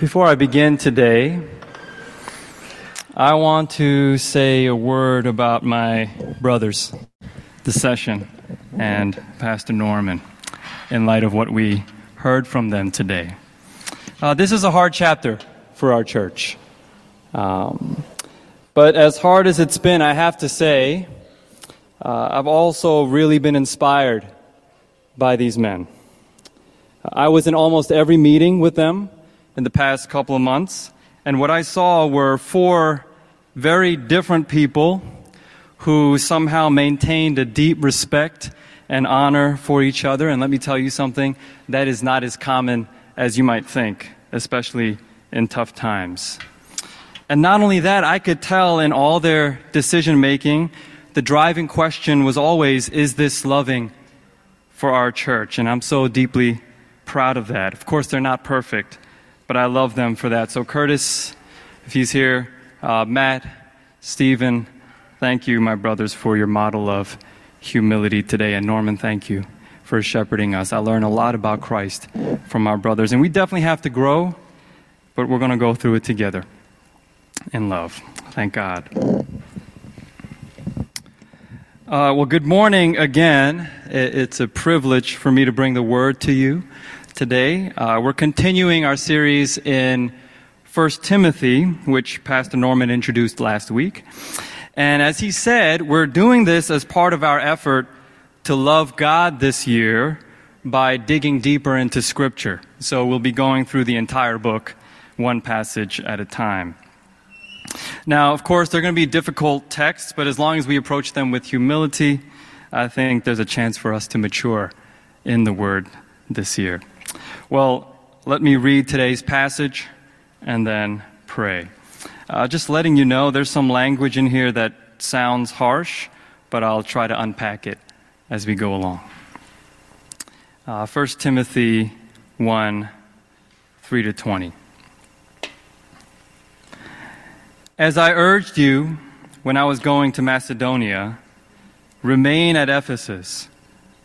Before I begin today, I want to say a word about my brothers, the session, and Pastor Norman, in light of what we heard from them today. Uh, this is a hard chapter for our church. Um, but as hard as it's been, I have to say, uh, I've also really been inspired by these men. I was in almost every meeting with them in the past couple of months. And what I saw were four very different people who somehow maintained a deep respect and honor for each other. And let me tell you something, that is not as common as you might think, especially in tough times. And not only that, I could tell in all their decision making, the driving question was always, is this loving for our church? And I'm so deeply proud of that. Of course, they're not perfect, but I love them for that. So, Curtis, if he's here, uh, Matt, Stephen, thank you, my brothers, for your model of humility today. And Norman, thank you for shepherding us. I learned a lot about Christ from our brothers. And we definitely have to grow, but we're going to go through it together in love. Thank God. Uh, well, good morning again. It's a privilege for me to bring the word to you today. Uh, we're continuing our series in 1 Timothy, which Pastor Norman introduced last week. And as he said, we're doing this as part of our effort to love God this year by digging deeper into Scripture. So we'll be going through the entire book, one passage at a time. Now, of course, they're going to be difficult texts, but as long as we approach them with humility, I think there's a chance for us to mature in the Word this year. Well, let me read today's passage and then pray. Uh, just letting you know, there's some language in here that sounds harsh, but I'll try to unpack it as we go along. Uh, 1 Timothy 1 3 to 20. As I urged you when I was going to Macedonia, remain at Ephesus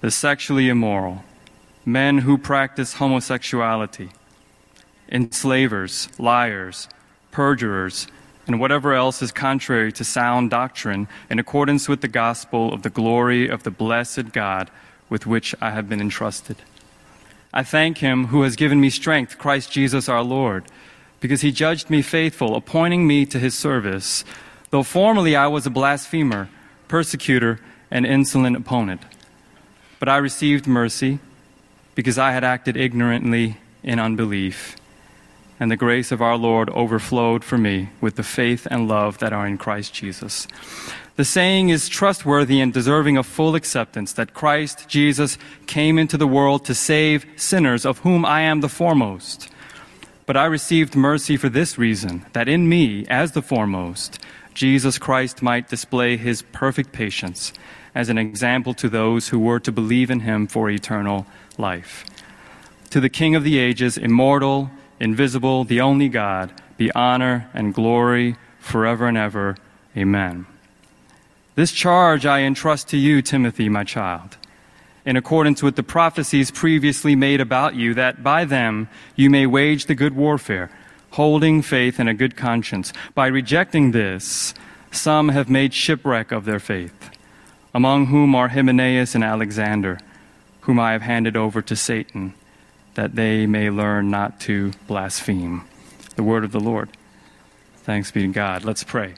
the sexually immoral, men who practice homosexuality, enslavers, liars, perjurers, and whatever else is contrary to sound doctrine in accordance with the gospel of the glory of the blessed God with which I have been entrusted. I thank him who has given me strength, Christ Jesus our Lord, because he judged me faithful, appointing me to his service, though formerly I was a blasphemer, persecutor, and insolent opponent. But I received mercy because I had acted ignorantly in unbelief. And the grace of our Lord overflowed for me with the faith and love that are in Christ Jesus. The saying is trustworthy and deserving of full acceptance that Christ Jesus came into the world to save sinners, of whom I am the foremost. But I received mercy for this reason, that in me, as the foremost, Jesus Christ might display his perfect patience as an example to those who were to believe in him for eternal life. To the King of the ages, immortal, invisible, the only God, be honor and glory forever and ever. Amen. This charge I entrust to you, Timothy, my child, in accordance with the prophecies previously made about you, that by them you may wage the good warfare, holding faith and a good conscience. By rejecting this, some have made shipwreck of their faith among whom are Hymenaeus and Alexander, whom I have handed over to Satan, that they may learn not to blaspheme. The word of the Lord. Thanks be to God. Let's pray.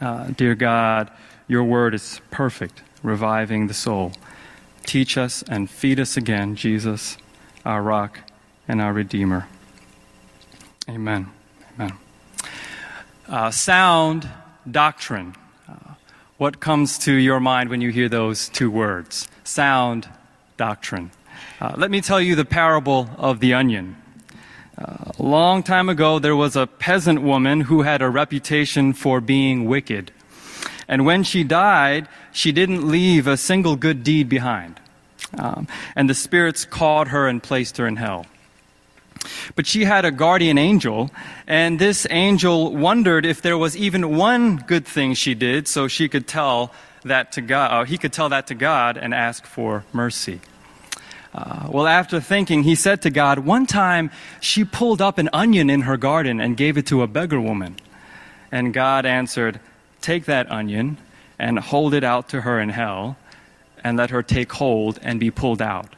Uh, dear God, your word is perfect, reviving the soul. Teach us and feed us again, Jesus, our rock and our Redeemer. Amen. Amen. Uh, sound doctrine. What comes to your mind when you hear those two words? Sound doctrine. Uh, let me tell you the parable of the onion. Uh, a long time ago, there was a peasant woman who had a reputation for being wicked. And when she died, she didn't leave a single good deed behind. Um, and the spirits caught her and placed her in hell. But she had a guardian angel, and this angel wondered if there was even one good thing she did, so she could tell that to God. Uh, he could tell that to God and ask for mercy. Uh, well, after thinking, he said to God, One time she pulled up an onion in her garden and gave it to a beggar woman. And God answered, Take that onion and hold it out to her in hell, and let her take hold and be pulled out.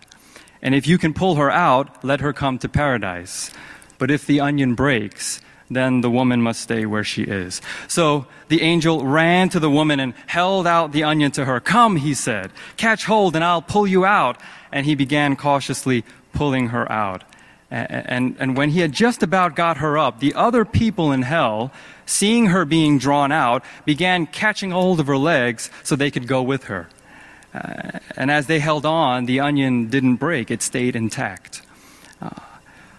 And if you can pull her out, let her come to paradise. But if the onion breaks, then the woman must stay where she is. So the angel ran to the woman and held out the onion to her. Come, he said, catch hold and I'll pull you out. And he began cautiously pulling her out. And, and, and when he had just about got her up, the other people in hell, seeing her being drawn out, began catching hold of her legs so they could go with her. Uh, and as they held on, the onion didn't break, it stayed intact. Uh,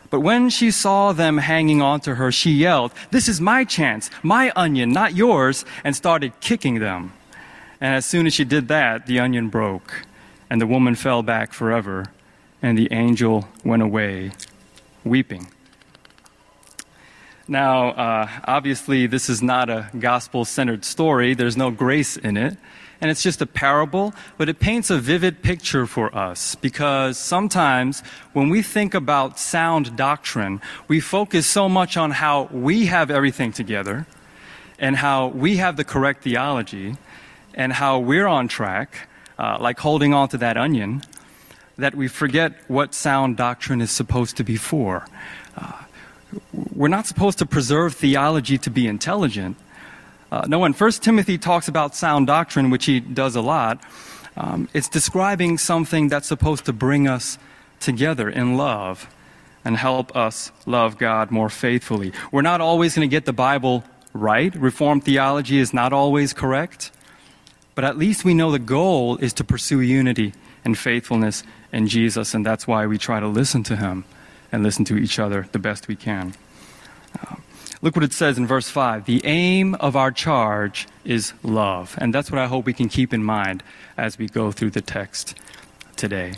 but when she saw them hanging onto her, she yelled, This is my chance, my onion, not yours, and started kicking them. And as soon as she did that, the onion broke, and the woman fell back forever, and the angel went away weeping. Now, uh, obviously, this is not a gospel centered story, there's no grace in it and it's just a parable, but it paints a vivid picture for us because sometimes when we think about sound doctrine, we focus so much on how we have everything together and how we have the correct theology and how we're on track, uh, like holding on to that onion, that we forget what sound doctrine is supposed to be for. Uh, we're not supposed to preserve theology to be intelligent. Uh, no, when First Timothy talks about sound doctrine, which he does a lot, um, it's describing something that's supposed to bring us together in love and help us love God more faithfully. We're not always going to get the Bible right. Reformed theology is not always correct. But at least we know the goal is to pursue unity and faithfulness in Jesus, and that's why we try to listen to Him and listen to each other the best we can. Look what it says in verse 5. The aim of our charge is love. And that's what I hope we can keep in mind as we go through the text today.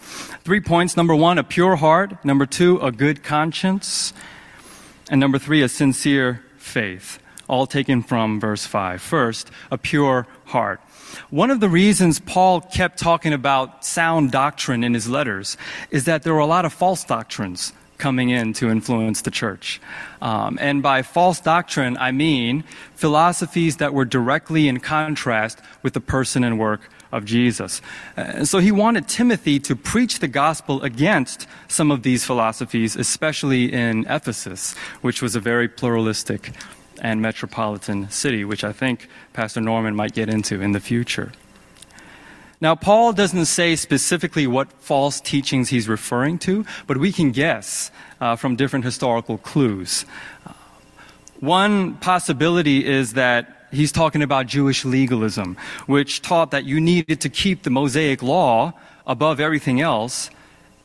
Three points. Number one, a pure heart. Number two, a good conscience. And number three, a sincere faith. All taken from verse 5. First, a pure heart. One of the reasons Paul kept talking about sound doctrine in his letters is that there were a lot of false doctrines coming in to influence the church. Um, and by false doctrine, I mean philosophies that were directly in contrast with the person and work of Jesus. Uh, so he wanted Timothy to preach the gospel against some of these philosophies, especially in Ephesus, which was a very pluralistic and metropolitan city, which I think Pastor Norman might get into in the future. Now, Paul doesn't say specifically what false teachings he's referring to, but we can guess uh, from different historical clues. Uh, one possibility is that he's talking about Jewish legalism, which taught that you needed to keep the Mosaic law above everything else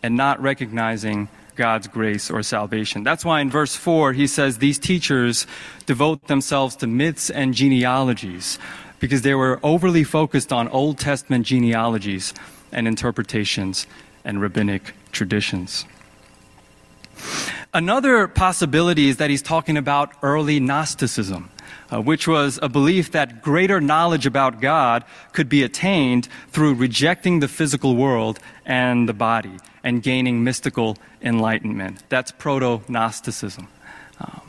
and not recognizing God's grace or salvation. That's why in verse 4 he says these teachers devote themselves to myths and genealogies because they were overly focused on Old Testament genealogies and interpretations and rabbinic traditions. Another possibility is that he's talking about early Gnosticism, uh, which was a belief that greater knowledge about God could be attained through rejecting the physical world and the body and gaining mystical enlightenment. That's proto Gnosticism. Um,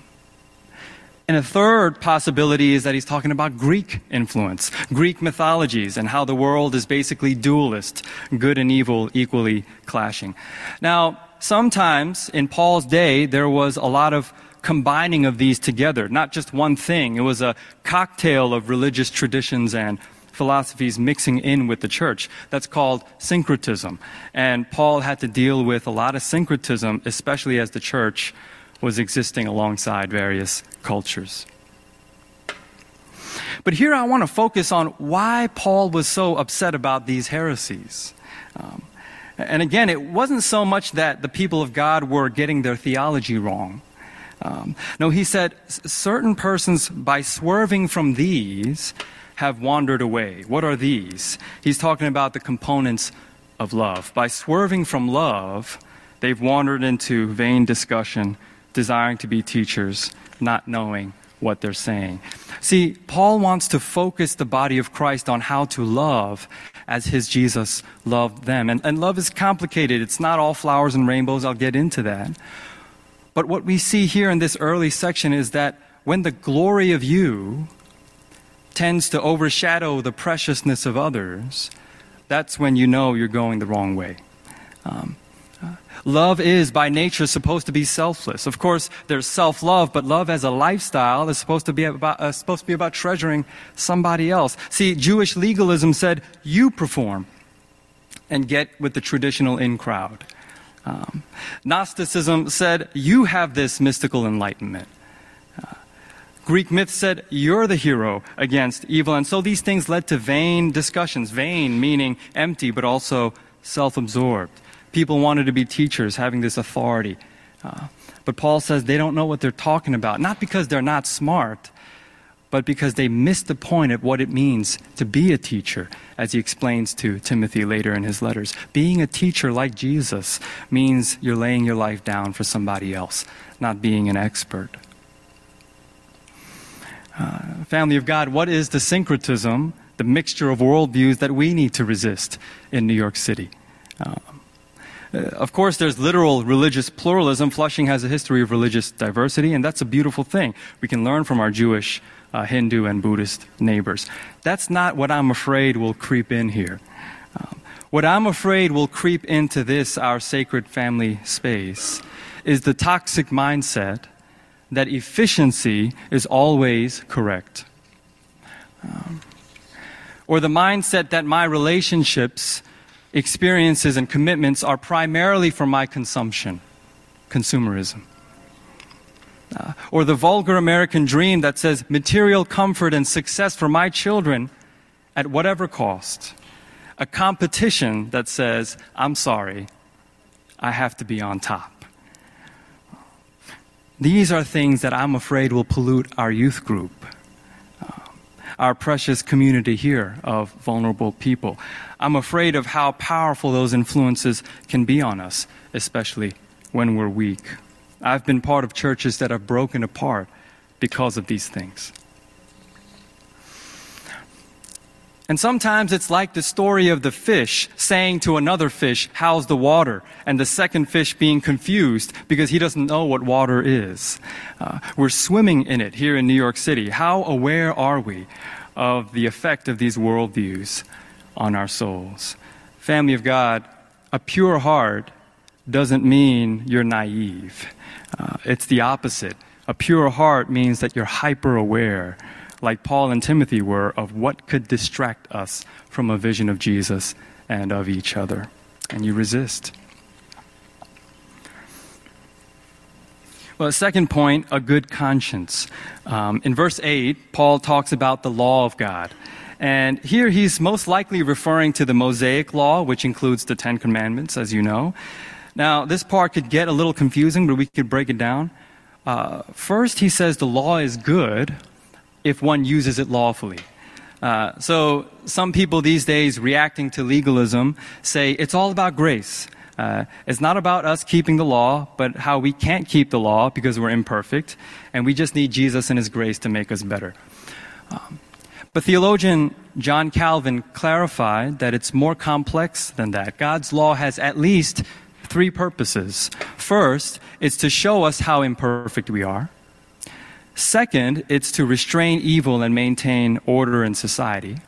and a third possibility is that he's talking about Greek influence, Greek mythologies, and how the world is basically dualist, good and evil equally clashing. Now, sometimes in Paul's day, there was a lot of combining of these together, not just one thing. It was a cocktail of religious traditions and philosophies mixing in with the church. That's called syncretism. And Paul had to deal with a lot of syncretism, especially as the church was existing alongside various cultures. But here I want to focus on why Paul was so upset about these heresies. Um, and again, it wasn't so much that the people of God were getting their theology wrong. Um, no, he said certain persons, by swerving from these, have wandered away. What are these? He's talking about the components of love. By swerving from love, they've wandered into vain discussion, desiring to be teachers, not knowing what they're saying. See, Paul wants to focus the body of Christ on how to love as his Jesus loved them. And, and love is complicated. It's not all flowers and rainbows. I'll get into that. But what we see here in this early section is that when the glory of you tends to overshadow the preciousness of others, that's when you know you're going the wrong way. Um, Love is by nature supposed to be selfless. Of course, there's self-love, but love as a lifestyle is supposed to be about uh, supposed to be about treasuring somebody else. See, Jewish legalism said you perform and get with the traditional in crowd. Um, Gnosticism said you have this mystical enlightenment. Uh, Greek myth said you're the hero against evil, and so these things led to vain discussions. Vain meaning empty, but also self-absorbed. People wanted to be teachers, having this authority. Uh, but Paul says they don't know what they're talking about, not because they're not smart, but because they missed the point of what it means to be a teacher, as he explains to Timothy later in his letters. Being a teacher like Jesus means you're laying your life down for somebody else, not being an expert. Uh, family of God, what is the syncretism, the mixture of worldviews that we need to resist in New York City? Uh, of course, there's literal religious pluralism. Flushing has a history of religious diversity, and that's a beautiful thing. We can learn from our Jewish, uh, Hindu, and Buddhist neighbors. That's not what I'm afraid will creep in here. Um, what I'm afraid will creep into this, our sacred family space, is the toxic mindset that efficiency is always correct. Um, or the mindset that my relationships experiences and commitments are primarily for my consumption, consumerism. Uh, or the vulgar American dream that says material comfort and success for my children at whatever cost. A competition that says, I'm sorry, I have to be on top. These are things that I'm afraid will pollute our youth group, our precious community here of vulnerable people. I'm afraid of how powerful those influences can be on us, especially when we're weak. I've been part of churches that have broken apart because of these things. And sometimes it's like the story of the fish saying to another fish, How's the water? And the second fish being confused because he doesn't know what water is. Uh, we're swimming in it here in New York City. How aware are we of the effect of these worldviews on our souls. Family of God, a pure heart doesn't mean you're naive. Uh, it's the opposite. A pure heart means that you're hyper aware, like Paul and Timothy were, of what could distract us from a vision of Jesus and of each other. And you resist. Well, second point, a good conscience. Um, in verse 8, Paul talks about the law of God. And here he's most likely referring to the Mosaic law, which includes the Ten Commandments, as you know. Now, this part could get a little confusing, but we could break it down. Uh, first, he says the law is good if one uses it lawfully. Uh, so, some people these days reacting to legalism say it's all about grace. Uh, it's not about us keeping the law, but how we can't keep the law because we're imperfect, and we just need Jesus and His grace to make us better. Um, but theologian John Calvin clarified that it's more complex than that. God's law has at least three purposes. First, it's to show us how imperfect we are. Second, it's to restrain evil and maintain order in society.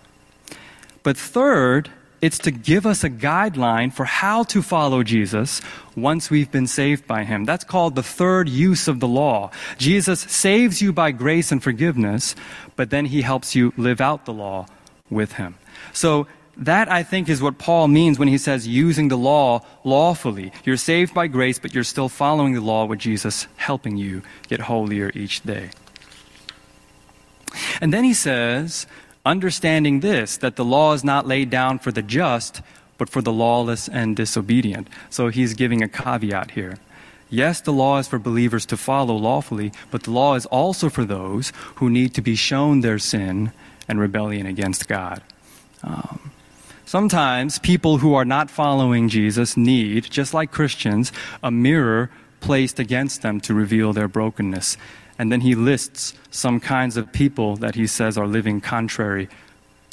But third, it's to give us a guideline for how to follow Jesus once we've been saved by him. That's called the third use of the law. Jesus saves you by grace and forgiveness, but then he helps you live out the law with him. So that, I think, is what Paul means when he says using the law lawfully. You're saved by grace, but you're still following the law with Jesus helping you get holier each day. And then he says, understanding this, that the law is not laid down for the just, but for the lawless and disobedient. So he's giving a caveat here. Yes, the law is for believers to follow lawfully, but the law is also for those who need to be shown their sin and rebellion against God. Um, sometimes people who are not following Jesus need, just like Christians, a mirror placed against them to reveal their brokenness and then he lists some kinds of people that he says are living contrary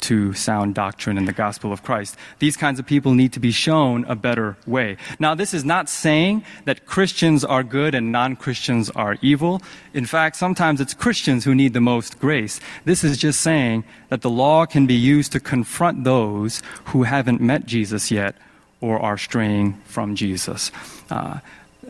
to sound doctrine in the gospel of Christ. These kinds of people need to be shown a better way. Now, this is not saying that Christians are good and non Christians are evil. In fact, sometimes it's Christians who need the most grace. This is just saying that the law can be used to confront those who haven't met Jesus yet or are straying from Jesus. Uh,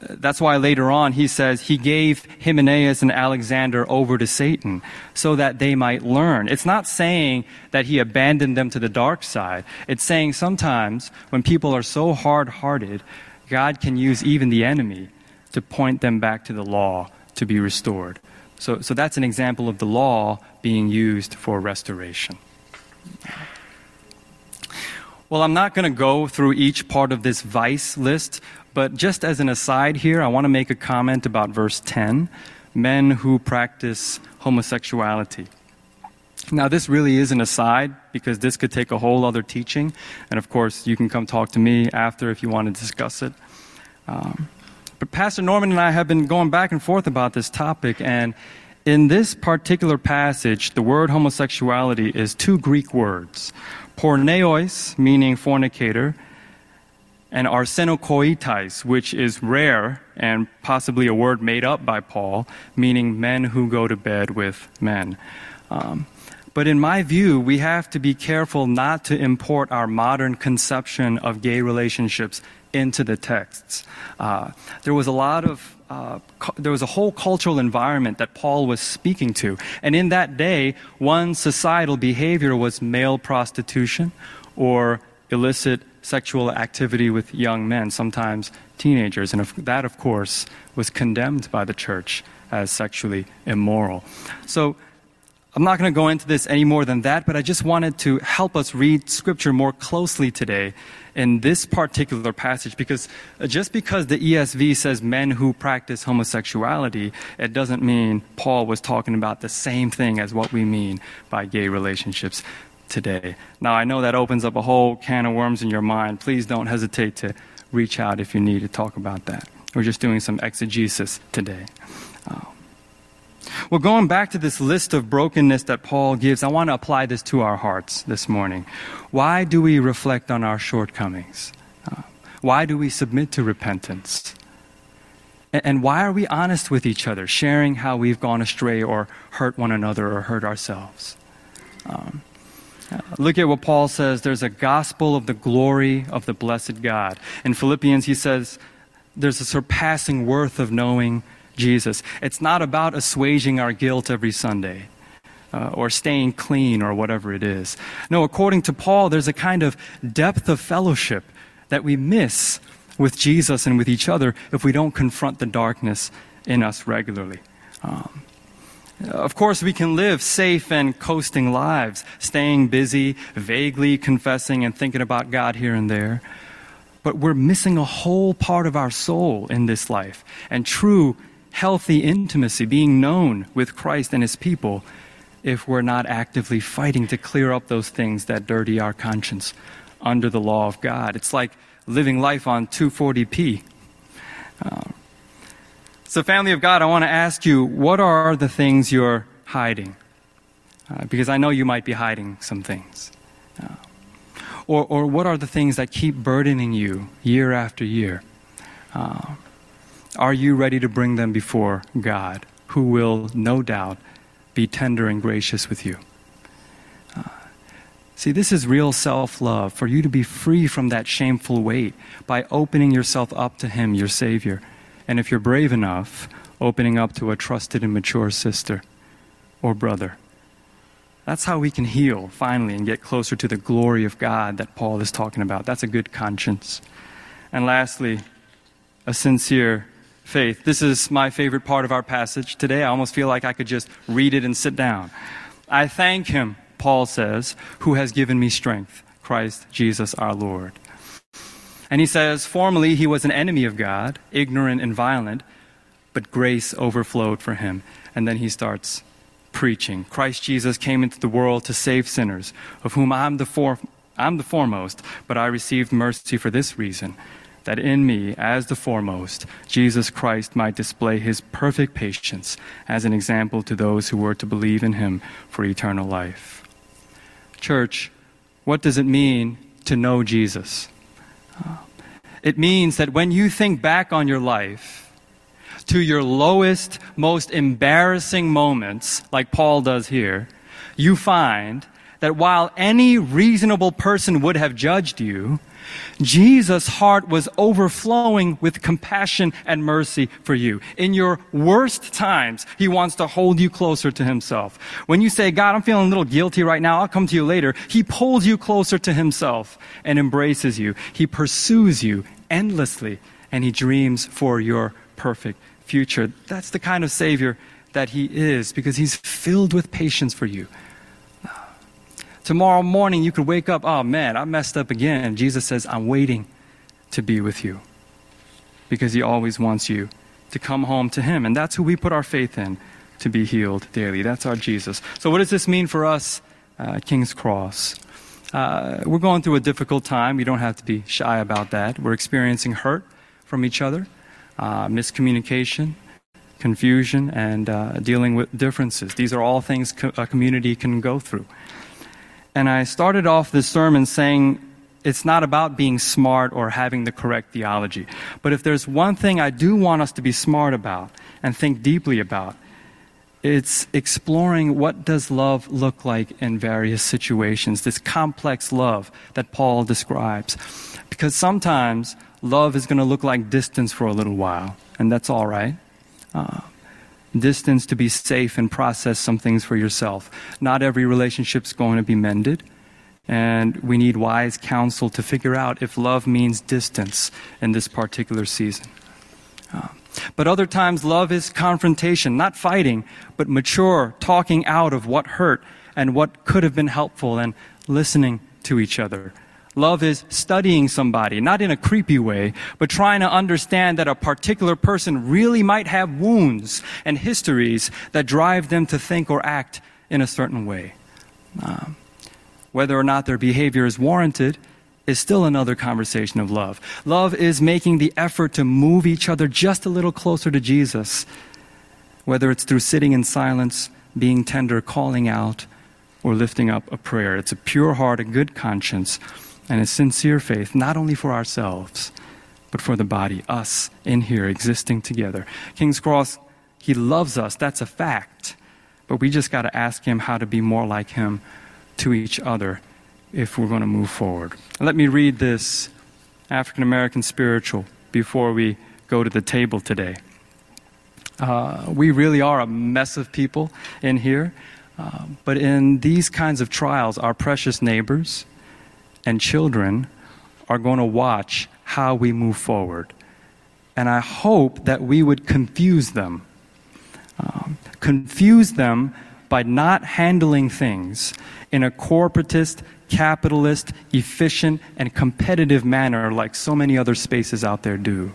that's why later on he says he gave Hymenaeus and Alexander over to Satan so that they might learn. It's not saying that he abandoned them to the dark side. It's saying sometimes when people are so hard hearted, God can use even the enemy to point them back to the law to be restored. So, so that's an example of the law being used for restoration. Well, I'm not going to go through each part of this vice list, but just as an aside here, I want to make a comment about verse 10 men who practice homosexuality. Now, this really is an aside because this could take a whole other teaching. And of course, you can come talk to me after if you want to discuss it. Um, but Pastor Norman and I have been going back and forth about this topic. And in this particular passage, the word homosexuality is two Greek words porneos, meaning fornicator, and arsenokoitais, which is rare and possibly a word made up by Paul, meaning men who go to bed with men. Um, but in my view, we have to be careful not to import our modern conception of gay relationships into the texts. Uh, there was a lot of uh, there was a whole cultural environment that Paul was speaking to. And in that day, one societal behavior was male prostitution or illicit sexual activity with young men, sometimes teenagers. And that, of course, was condemned by the church as sexually immoral. So I'm not going to go into this any more than that, but I just wanted to help us read Scripture more closely today in this particular passage because just because the ESV says men who practice homosexuality, it doesn't mean Paul was talking about the same thing as what we mean by gay relationships today. Now, I know that opens up a whole can of worms in your mind. Please don't hesitate to reach out if you need to talk about that. We're just doing some exegesis today. Well, going back to this list of brokenness that Paul gives, I want to apply this to our hearts this morning. Why do we reflect on our shortcomings? Uh, why do we submit to repentance? And, and why are we honest with each other, sharing how we've gone astray or hurt one another or hurt ourselves? Um, look at what Paul says. There's a gospel of the glory of the blessed God. In Philippians, he says, there's a surpassing worth of knowing Jesus. It's not about assuaging our guilt every Sunday. Uh, or staying clean or whatever it is. No, according to Paul, there's a kind of depth of fellowship that we miss with Jesus and with each other if we don't confront the darkness in us regularly. Um, of course, we can live safe and coasting lives, staying busy, vaguely confessing and thinking about God here and there. But we're missing a whole part of our soul in this life. And true healthy intimacy, being known with Christ and his people, if we're not actively fighting to clear up those things that dirty our conscience under the law of God. It's like living life on 240p. Uh, so, family of God, I want to ask you what are the things you're hiding? Uh, because I know you might be hiding some things. Uh, or, or what are the things that keep burdening you year after year? Uh, are you ready to bring them before God, who will no doubt be tender and gracious with you? Uh, See, this is real self love for you to be free from that shameful weight by opening yourself up to Him, your Savior. And if you're brave enough, opening up to a trusted and mature sister or brother. That's how we can heal finally and get closer to the glory of God that Paul is talking about. That's a good conscience. And lastly, a sincere faith. This is my favorite part of our passage today. I almost feel like I could just read it and sit down. I thank him, Paul says, who has given me strength, Christ Jesus our Lord. And he says, formerly he was an enemy of God, ignorant and violent, but grace overflowed for him. And then he starts preaching. Christ Jesus came into the world to save sinners, of whom I'm the, for, I'm the foremost, but I received mercy for this reason that in me, as the foremost, Jesus Christ might display his perfect patience as an example to those who were to believe in him for eternal life. Church, what does it mean to know Jesus? It means that when you think back on your life, to your lowest, most embarrassing moments, like Paul does here, you find that while any reasonable person would have judged you, Jesus' heart was overflowing with compassion and mercy for you. In your worst times, He wants to hold you closer to Himself. When you say, God, I'm feeling a little guilty right now, I'll come to you later, He pulls you closer to Himself and embraces you. He pursues you endlessly and He dreams for your perfect future. That's the kind of Savior that He is because He's filled with patience for you. Tomorrow morning, you could wake up, oh man, I messed up again. Jesus says, I'm waiting to be with you because He always wants you to come home to Him. And that's who we put our faith in to be healed daily. That's our Jesus. So, what does this mean for us uh, King's Cross? Uh, we're going through a difficult time. You don't have to be shy about that. We're experiencing hurt from each other, uh, miscommunication, confusion, and uh, dealing with differences. These are all things co- a community can go through. And I started off this sermon saying it's not about being smart or having the correct theology. But if there's one thing I do want us to be smart about and think deeply about, it's exploring what does love look like in various situations, this complex love that Paul describes. Because sometimes love is going to look like distance for a little while, and that's all right. Uh, distance to be safe and process some things for yourself. Not every relationship's going to be mended. And we need wise counsel to figure out if love means distance in this particular season. Uh, but other times, love is confrontation, not fighting, but mature, talking out of what hurt and what could have been helpful and listening to each other. Love is studying somebody, not in a creepy way, but trying to understand that a particular person really might have wounds and histories that drive them to think or act in a certain way. Um, whether or not their behavior is warranted is still another conversation of love. Love is making the effort to move each other just a little closer to Jesus, whether it's through sitting in silence, being tender, calling out, or lifting up a prayer. It's a pure heart, a good conscience and a sincere faith, not only for ourselves, but for the body, us in here existing together. King's Cross, He loves us, that's a fact. But we just got to ask Him how to be more like Him to each other if we're going to move forward. Let me read this African American spiritual before we go to the table today. Uh, we really are a mess of people in here. Uh, but in these kinds of trials, our precious neighbors, and children are going to watch how we move forward. And I hope that we would confuse them. Um, confuse them by not handling things in a corporatist, capitalist, efficient, and competitive manner like so many other spaces out there do.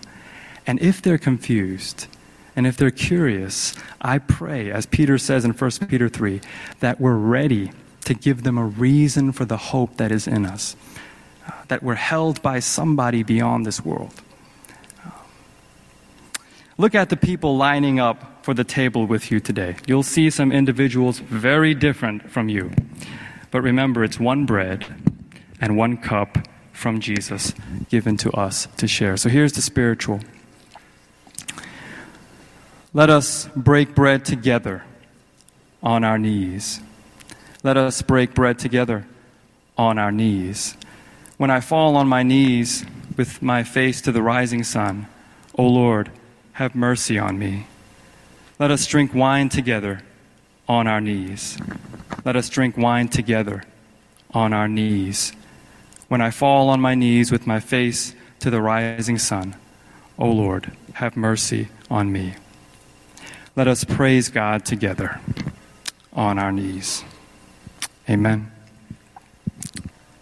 And if they're confused, and if they're curious, I pray, as Peter says in 1 Peter 3, that we're ready to give them a reason for the hope that is in us, uh, that we're held by somebody beyond this world. Uh, look at the people lining up for the table with you today. You'll see some individuals very different from you. But remember, it's one bread and one cup from Jesus given to us to share. So here's the spiritual. Let us break bread together on our knees. Let us break bread together on our knees. When I fall on my knees with my face to the rising sun, O Lord, have mercy on me. Let us drink wine together on our knees. Let us drink wine together on our knees. When I fall on my knees with my face to the rising sun, O Lord, have mercy on me. Let us praise God together on our knees. Amen.